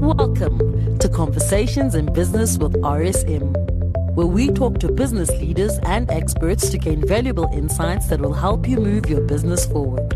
Welcome to Conversations in Business with RSM, where we talk to business leaders and experts to gain valuable insights that will help you move your business forward.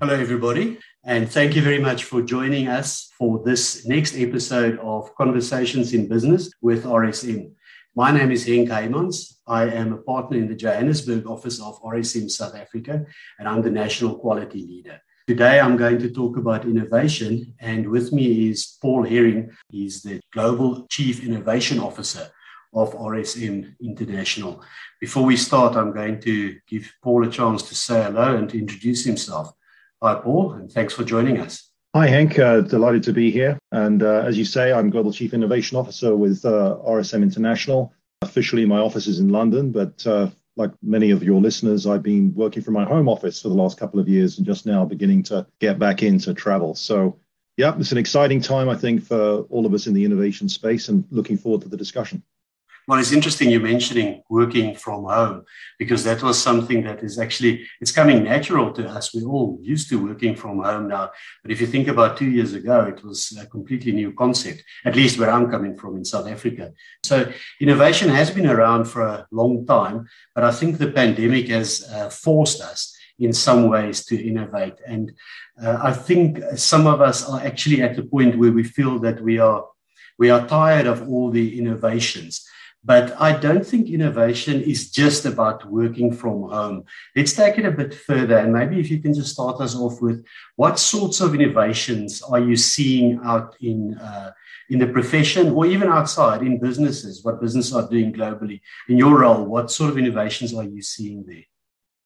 Hello, everybody, and thank you very much for joining us for this next episode of Conversations in Business with RSM. My name is Henk Heymans. I am a partner in the Johannesburg office of RSM South Africa, and I'm the National Quality Leader. Today, I'm going to talk about innovation, and with me is Paul Herring. He's the Global Chief Innovation Officer of RSM International. Before we start, I'm going to give Paul a chance to say hello and to introduce himself. Hi, Paul, and thanks for joining us. Hi, Hank. Uh, delighted to be here. And uh, as you say, I'm Global Chief Innovation Officer with uh, RSM International. Officially, my office is in London, but uh, like many of your listeners, I've been working from my home office for the last couple of years and just now beginning to get back into travel. So, yeah, it's an exciting time, I think, for all of us in the innovation space and looking forward to the discussion. Well, it's interesting you mentioning working from home because that was something that is actually it's coming natural to us. We're all used to working from home now. But if you think about two years ago, it was a completely new concept, at least where I'm coming from in South Africa. So innovation has been around for a long time, but I think the pandemic has uh, forced us in some ways to innovate. And uh, I think some of us are actually at the point where we feel that we are we are tired of all the innovations but I don't think innovation is just about working from home. Let's take it a bit further. And maybe if you can just start us off with what sorts of innovations are you seeing out in, uh, in the profession or even outside in businesses, what businesses are doing globally? In your role, what sort of innovations are you seeing there?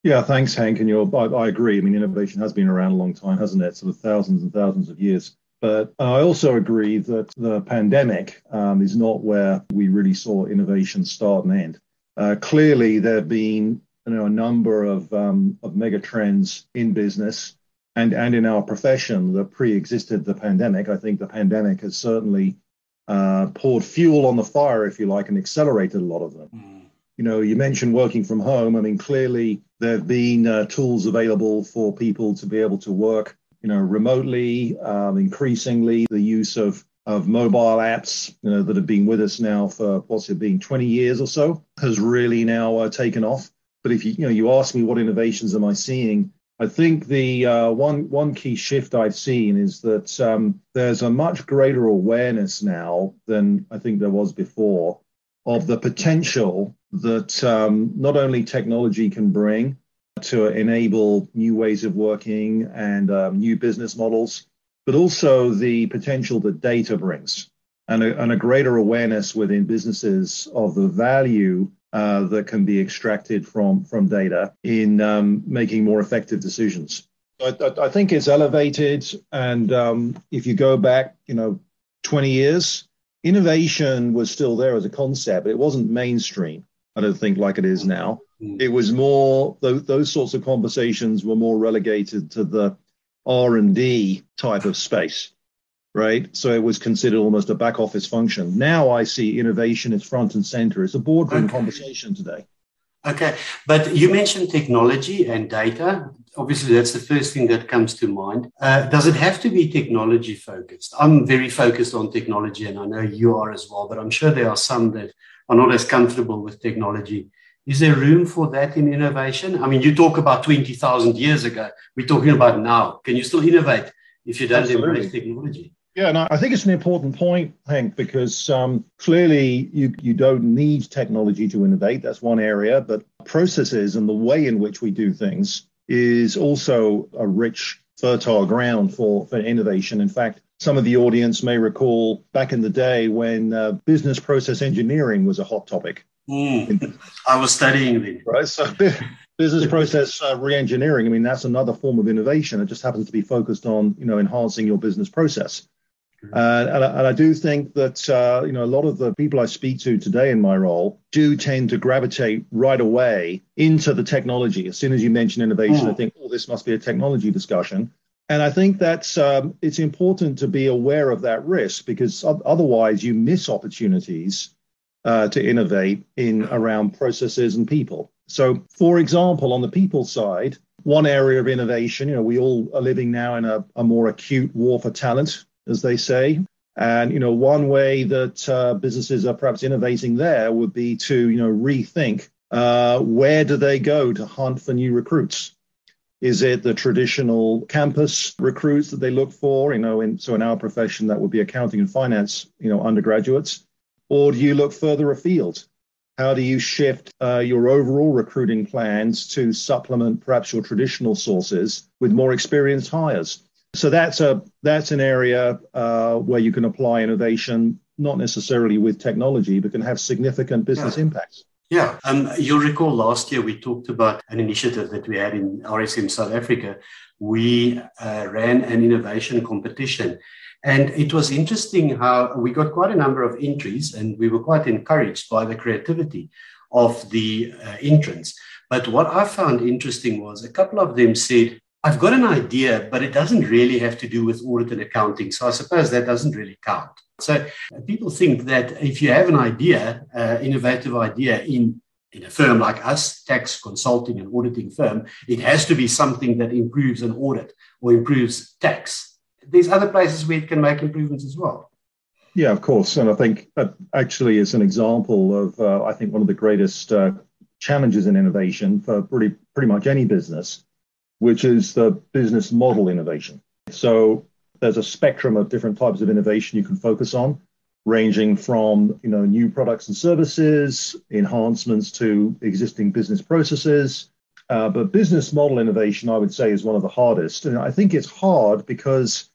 Yeah, thanks, Hank. And you're, I, I agree. I mean, innovation has been around a long time, hasn't it? Sort of thousands and thousands of years. But I also agree that the pandemic um, is not where we really saw innovation start and end. Uh, clearly, there have been you know, a number of, um, of mega trends in business and, and in our profession that pre-existed the pandemic. I think the pandemic has certainly uh, poured fuel on the fire, if you like, and accelerated a lot of them. Mm. You know, you mentioned working from home. I mean, clearly there have been uh, tools available for people to be able to work you know, remotely, um, increasingly the use of of mobile apps, you know, that have been with us now for what's it been 20 years or so, has really now uh, taken off. But if you you know you ask me what innovations am I seeing, I think the uh, one one key shift I've seen is that um, there's a much greater awareness now than I think there was before of the potential that um, not only technology can bring, to enable new ways of working and um, new business models, but also the potential that data brings and a, and a greater awareness within businesses of the value uh, that can be extracted from, from data in um, making more effective decisions. I, I, think it's elevated. And um, if you go back, you know, 20 years, innovation was still there as a concept. But it wasn't mainstream, I don't think, like it is now. Mm. It was more those, those sorts of conversations were more relegated to the R and D type of space, right? So it was considered almost a back office function. Now I see innovation is front and center. It's a boardroom okay. conversation today. Okay, but you mentioned technology and data. Obviously, that's the first thing that comes to mind. Uh, does it have to be technology focused? I'm very focused on technology, and I know you are as well. But I'm sure there are some that are not as comfortable with technology is there room for that in innovation? I mean, you talk about 20,000 years ago. We're talking about now. Can you still innovate if you don't Absolutely. embrace technology? Yeah, and I think it's an important point, Hank, because um, clearly you, you don't need technology to innovate. That's one area, but processes and the way in which we do things is also a rich, fertile ground for, for innovation. In fact, some of the audience may recall back in the day when uh, business process engineering was a hot topic. Mm, I was studying the Right. So business process uh, reengineering. I mean, that's another form of innovation. It just happens to be focused on, you know, enhancing your business process. Uh, and, I, and, I, do think that uh, you know a lot of the people I speak to today in my role do tend to gravitate right away into the technology. As soon as you mention innovation, mm. I think, oh, this must be a technology discussion. And I think that's um, it's important to be aware of that risk because otherwise you miss opportunities uh, to innovate in around processes and people. So, for example, on the people side, one area of innovation, you know, we all are living now in a, a more acute war for talent as they say. And you know, one way that uh, businesses are perhaps innovating there would be to you know rethink uh, where do they go to hunt for new recruits. Is it the traditional campus recruits that they look for? You know, in, so in our profession, that would be accounting and finance, you know, undergraduates. Or do you look further afield? How do you shift uh, your overall recruiting plans to supplement perhaps your traditional sources with more experienced hires? So that's a that's an area uh, where you can apply innovation, not necessarily with technology, but can have significant business yeah. impacts. Yeah, um, you'll recall last year we talked about an initiative that we had in RSM South Africa. We uh, ran an innovation competition. And it was interesting how we got quite a number of entries, and we were quite encouraged by the creativity of the uh, entrants. But what I found interesting was a couple of them said, I've got an idea, but it doesn't really have to do with audit and accounting. So I suppose that doesn't really count. So uh, people think that if you have an idea, uh, innovative idea in in a firm like us, tax consulting and auditing firm, it has to be something that improves an audit or improves tax. There's other places where it can make improvements as well. Yeah, of course. And I think that actually is an example of, uh, I think, one of the greatest uh, challenges in innovation for pretty, pretty much any business, which is the business model innovation. So there's a spectrum of different types of innovation you can focus on, ranging from you know new products and services, enhancements to existing business processes. Uh, but business model innovation, I would say, is one of the hardest. And I think it's hard because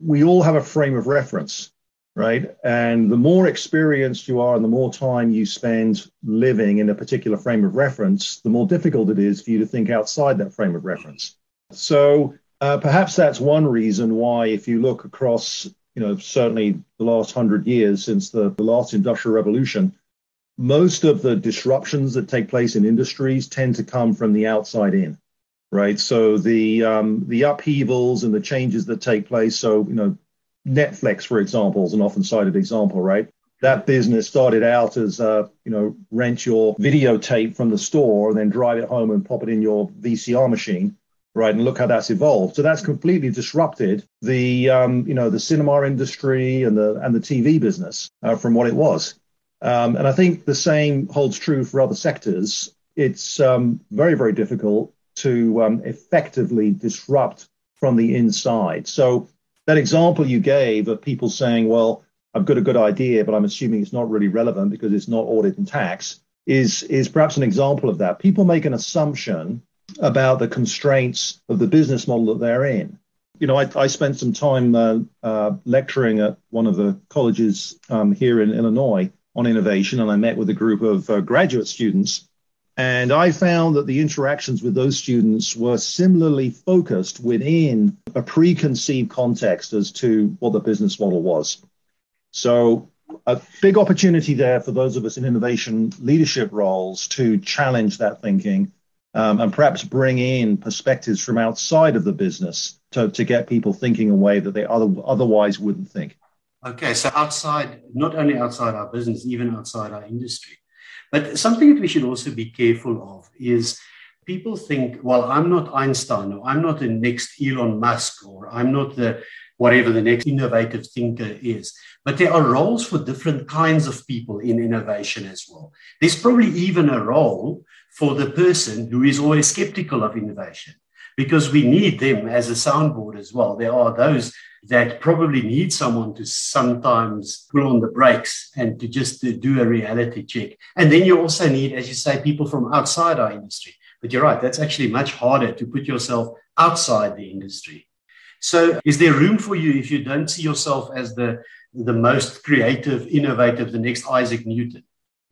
we all have a frame of reference, right? And the more experienced you are and the more time you spend living in a particular frame of reference, the more difficult it is for you to think outside that frame of reference. So uh, perhaps that's one reason why, if you look across, you know, certainly the last hundred years since the, the last industrial revolution, most of the disruptions that take place in industries tend to come from the outside in, right? So the um, the upheavals and the changes that take place. So you know, Netflix, for example, is an often cited example, right? That business started out as uh, you know, rent your videotape from the store and then drive it home and pop it in your VCR machine right? And look how that's evolved. So that's completely disrupted the um, you know the cinema industry and the and the TV business uh, from what it was. Um, and I think the same holds true for other sectors. It's um, very very difficult to um, effectively disrupt from the inside. So that example you gave of people saying, "Well, I've got a good idea, but I'm assuming it's not really relevant because it's not audit and tax," is is perhaps an example of that. People make an assumption about the constraints of the business model that they're in. You know, I, I spent some time uh, uh, lecturing at one of the colleges um, here in Illinois on innovation, and I met with a group of uh, graduate students. And I found that the interactions with those students were similarly focused within a preconceived context as to what the business model was. So, a big opportunity there for those of us in innovation leadership roles to challenge that thinking um, and perhaps bring in perspectives from outside of the business to, to get people thinking a way that they other, otherwise wouldn't think. Okay, so outside, not only outside our business, even outside our industry. But something that we should also be careful of is people think, well, I'm not Einstein, or I'm not the next Elon Musk, or I'm not the whatever the next innovative thinker is. But there are roles for different kinds of people in innovation as well. There's probably even a role for the person who is always skeptical of innovation because we need them as a soundboard as well. There are those that probably need someone to sometimes pull on the brakes and to just to do a reality check. And then you also need, as you say, people from outside our industry. But you're right, that's actually much harder to put yourself outside the industry. So is there room for you if you don't see yourself as the, the most creative, innovative, the next Isaac Newton?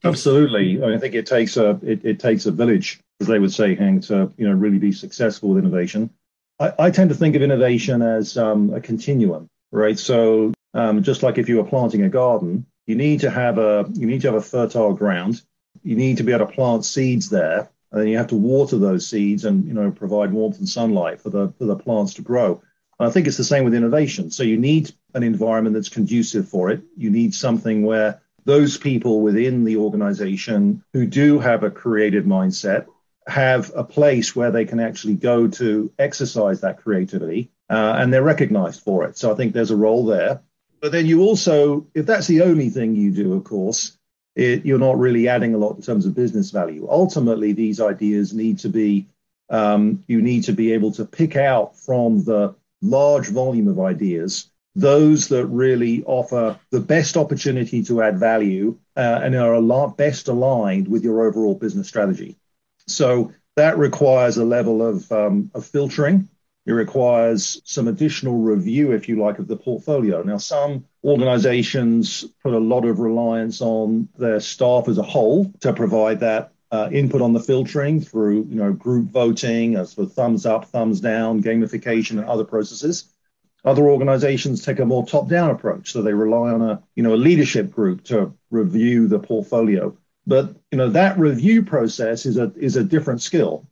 Absolutely. I think it takes a it, it takes a village, as they would say, Hank, to you know really be successful with innovation. I, I tend to think of innovation as um, a continuum, right? So um, just like if you were planting a garden, you need to have a you need to have a fertile ground. You need to be able to plant seeds there, and then you have to water those seeds and you know provide warmth and sunlight for the for the plants to grow. And I think it's the same with innovation. So you need an environment that's conducive for it. You need something where those people within the organization who do have a creative mindset have a place where they can actually go to exercise that creativity uh, and they're recognized for it. So I think there's a role there. But then you also, if that's the only thing you do, of course, it, you're not really adding a lot in terms of business value. Ultimately, these ideas need to be, um, you need to be able to pick out from the large volume of ideas those that really offer the best opportunity to add value uh, and are a lot best aligned with your overall business strategy. So that requires a level of, um, of filtering. It requires some additional review, if you like, of the portfolio. Now, some organizations put a lot of reliance on their staff as a whole to provide that uh, input on the filtering through, you know, group voting, as for thumbs up, thumbs down, gamification, and other processes. Other organizations take a more top-down approach, so they rely on a, you know, a leadership group to review the portfolio. But you know that review process is a is a different skill.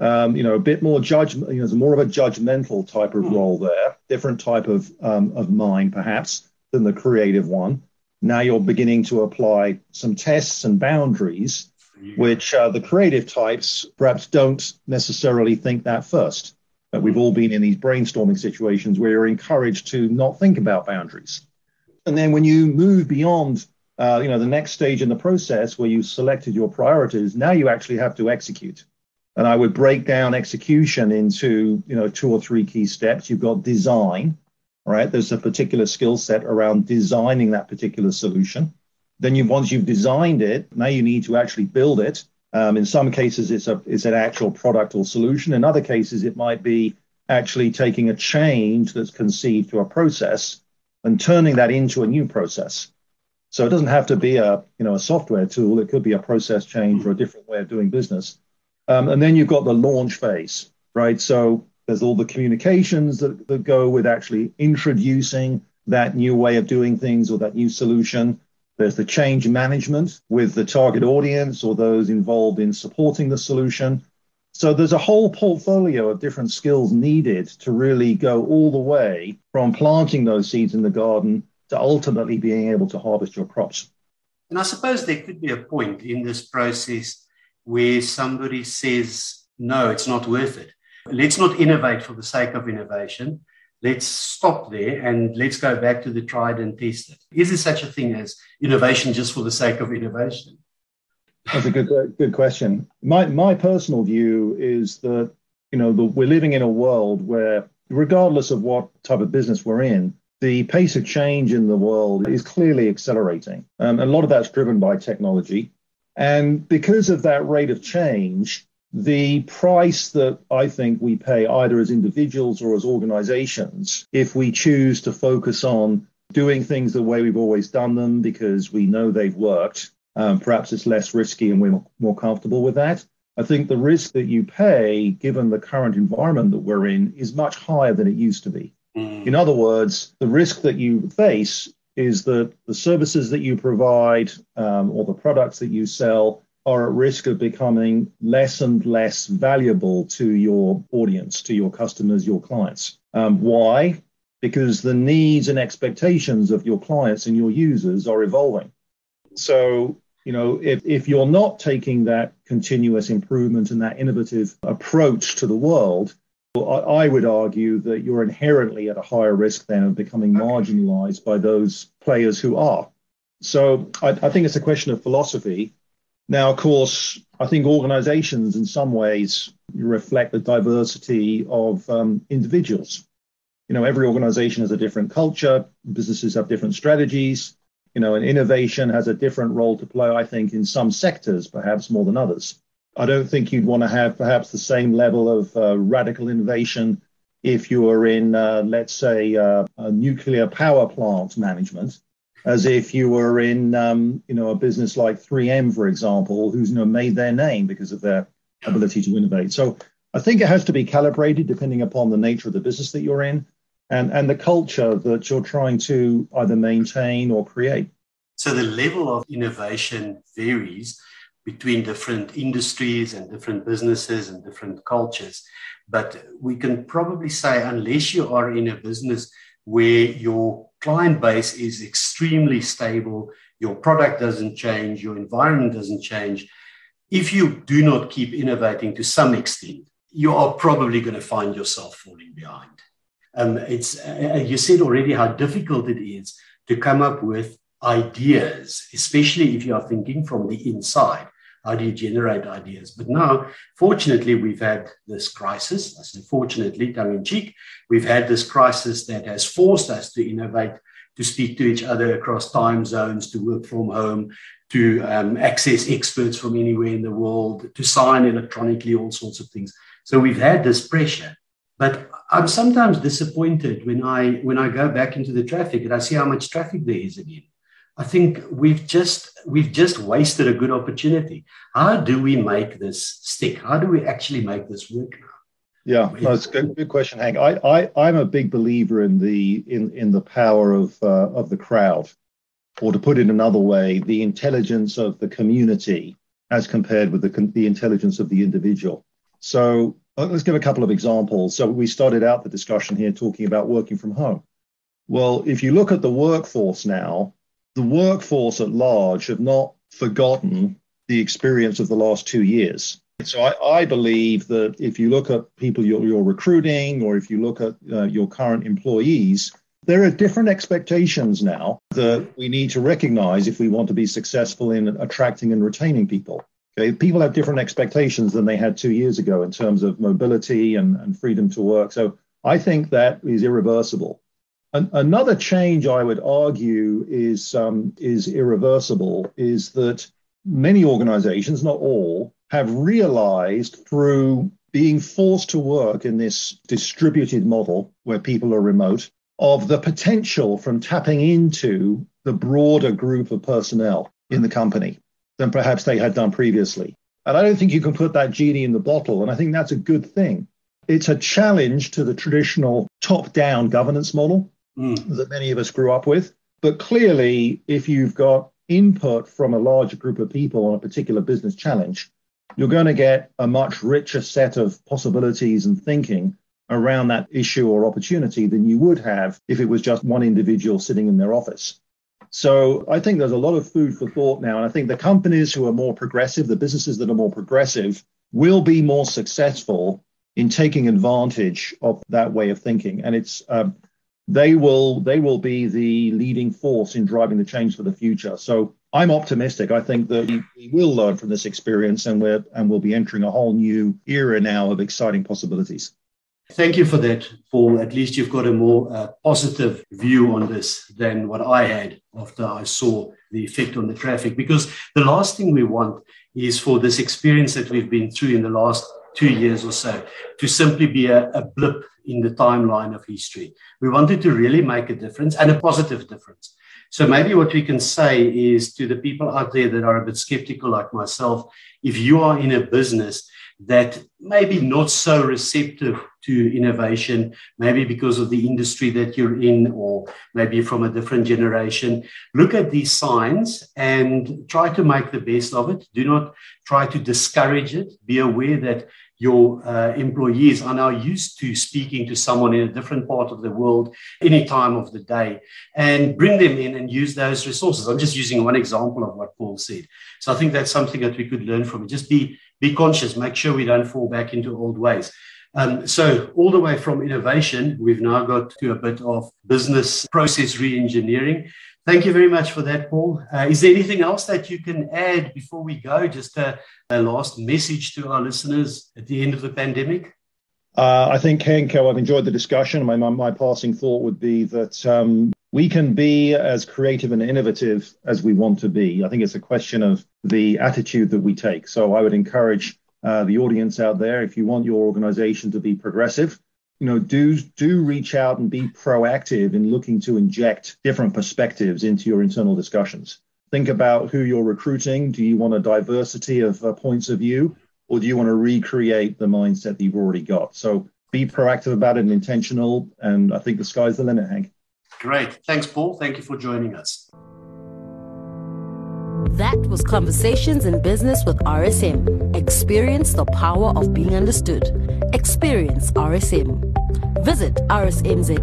Um, you know, a bit more judgment. You know, there's more of a judgmental type of mm. role there, different type of um, of mind perhaps than the creative one. Now you're beginning to apply some tests and boundaries, which uh, the creative types perhaps don't necessarily think that first. But we've all been in these brainstorming situations where you're encouraged to not think about boundaries. And then when you move beyond uh, you know, the next stage in the process where you've selected your priorities, now you actually have to execute. And I would break down execution into, you know, two or three key steps. You've got design, right? There's a particular skill set around designing that particular solution. Then you, once you've designed it, now you need to actually build it. Um, in some cases, it's a it's an actual product or solution. In other cases, it might be actually taking a change that's conceived to a process and turning that into a new process. So it doesn't have to be a you know a software tool. It could be a process change or a different way of doing business. Um, and then you've got the launch phase, right? So there's all the communications that, that go with actually introducing that new way of doing things or that new solution. There's the change management with the target audience or those involved in supporting the solution. So there's a whole portfolio of different skills needed to really go all the way from planting those seeds in the garden to ultimately being able to harvest your crops. And I suppose there could be a point in this process where somebody says, no, it's not worth it. Let's not innovate for the sake of innovation. Let's stop there and let's go back to the tried and tested. Is there such a thing as innovation just for the sake of innovation? That's a good, good question. My, my personal view is that, you know, the, we're living in a world where, regardless of what type of business we're in, the pace of change in the world is clearly accelerating. Um, a lot of that's driven by technology. And because of that rate of change, the price that I think we pay either as individuals or as organizations, if we choose to focus on doing things the way we've always done them because we know they've worked, um, perhaps it's less risky and we're more comfortable with that. I think the risk that you pay, given the current environment that we're in, is much higher than it used to be. Mm. In other words, the risk that you face is that the services that you provide um, or the products that you sell are at risk of becoming less and less valuable to your audience, to your customers, your clients. Um, why? Because the needs and expectations of your clients and your users are evolving. So, you know, if, if you're not taking that continuous improvement and that innovative approach to the world, I would argue that you're inherently at a higher risk then of becoming marginalized by those players who are. So I, I, think it's a question of philosophy. Now, of course, I think organizations in some ways reflect the diversity of um, individuals. You know, every organization has a different culture, businesses have different strategies, you know, and innovation has a different role to play, I think, in some sectors, perhaps more than others. I don't think you'd want to have perhaps the same level of uh, radical innovation if you were in, uh, let's say, uh, a nuclear power plant management, as if you were in, um, you know, a business like 3M, for example, who's you know made their name because of their ability to innovate. So I think it has to be calibrated depending upon the nature of the business that you're in and and the culture that you're trying to either maintain or create. So the level of innovation varies between different industries and different businesses and different cultures. But we can probably say, unless you are in a business where your client base is extremely stable, your product doesn't change, your environment doesn't change, if you do not keep innovating to some extent, you are probably going to find yourself falling behind. Um, it's uh, you said already how difficult it is to come up with ideas, especially if you are thinking from the inside. How do you generate ideas? But now, fortunately, we've had this crisis. I say fortunately, tongue in cheek, we've had this crisis that has forced us to innovate, to speak to each other across time zones, to work from home, to um, access experts from anywhere in the world, to sign electronically, all sorts of things. So we've had this pressure. But I'm sometimes disappointed when I when I go back into the traffic and I see how much traffic there is again. I think we've just we've just wasted a good opportunity. How do we make this stick? How do we actually make this work now? Yeah, that's a good, good question, Hank. I, I I'm a big believer in the in in the power of uh, of the crowd, or to put it another way, the intelligence of the community as compared with the the intelligence of the individual. So let's give a couple of examples. So we started out the discussion here talking about working from home. Well, if you look at the workforce now, the workforce at large have not forgotten the experience of the last two years. So I, I believe that if you look at people you're, you're recruiting or if you look at uh, your current employees, there are different expectations now that we need to recognize if we want to be successful in attracting and retaining people. Okay, people have different expectations than they had two years ago in terms of mobility and, and freedom to work. So I think that is irreversible. An, another change I would argue is um, is irreversible is that many organizations, not all, have realized through being forced to work in this distributed model where people are remote of the potential from tapping into the broader group of personnel in the company than perhaps they had done previously. And I don't think you can put that genie in the bottle. And I think that's a good thing. It's a challenge to the traditional top down governance model mm. that many of us grew up with. But clearly, if you've got input from a larger group of people on a particular business challenge, you're going to get a much richer set of possibilities and thinking around that issue or opportunity than you would have if it was just one individual sitting in their office. So I think there's a lot of food for thought now. And I think the companies who are more progressive, the businesses that are more progressive, will be more successful in taking advantage of that way of thinking. And it's um, they will they will be the leading force in driving the change for the future. So I'm optimistic. I think that we will learn from this experience, and we're and we'll be entering a whole new era now of exciting possibilities. Thank you for that, Paul. At least you've got a more uh, positive view on this than what I had after I saw the effect on the traffic. Because the last thing we want is for this experience that we've been through in the last two years or so to simply be a, a blip in the timeline of history. We wanted to really make a difference and a positive difference. So maybe what we can say is to the people out there that are a bit skeptical like myself, if you are in a business that maybe not so receptive to innovation, maybe because of the industry that you're in, or maybe from a different generation. Look at these signs and try to make the best of it. Do not try to discourage it. Be aware that your uh, employees are now used to speaking to someone in a different part of the world any time of the day and bring them in and use those resources. I'm just using one example of what Paul said. So I think that's something that we could learn from it. Just be, be conscious, make sure we don't fall back into old ways. Um, so, all the way from innovation, we've now got to a bit of business process re engineering. Thank you very much for that, Paul. Uh, is there anything else that you can add before we go? Just a, a last message to our listeners at the end of the pandemic? Uh, I think, Henko, I've enjoyed the discussion. My, my, my passing thought would be that um, we can be as creative and innovative as we want to be. I think it's a question of the attitude that we take. So I would encourage uh, the audience out there, if you want your organization to be progressive, you know, do do reach out and be proactive in looking to inject different perspectives into your internal discussions. Think about who you're recruiting. Do you want a diversity of uh, points of view, or do you want to recreate the mindset that you've already got? So be proactive about it and intentional. And I think the sky's the limit, Hank. Great. Thanks, Paul. Thank you for joining us. That was Conversations in Business with RSM. Experience the power of being understood. Experience RSM. Visit rsmza.co.za